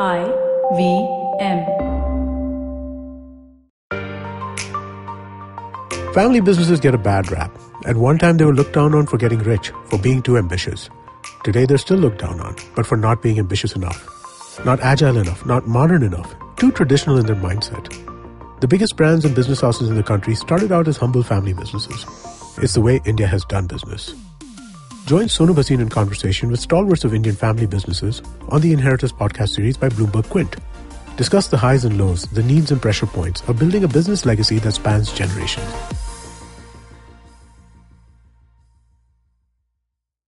I V M. Family businesses get a bad rap. At one time, they were looked down on for getting rich, for being too ambitious. Today, they're still looked down on, but for not being ambitious enough. Not agile enough, not modern enough, too traditional in their mindset. The biggest brands and business houses in the country started out as humble family businesses. It's the way India has done business. Join Sonu Bhasin in conversation with stalwarts of Indian family businesses on the Inheritors podcast series by Bloomberg Quint. Discuss the highs and lows, the needs and pressure points of building a business legacy that spans generations.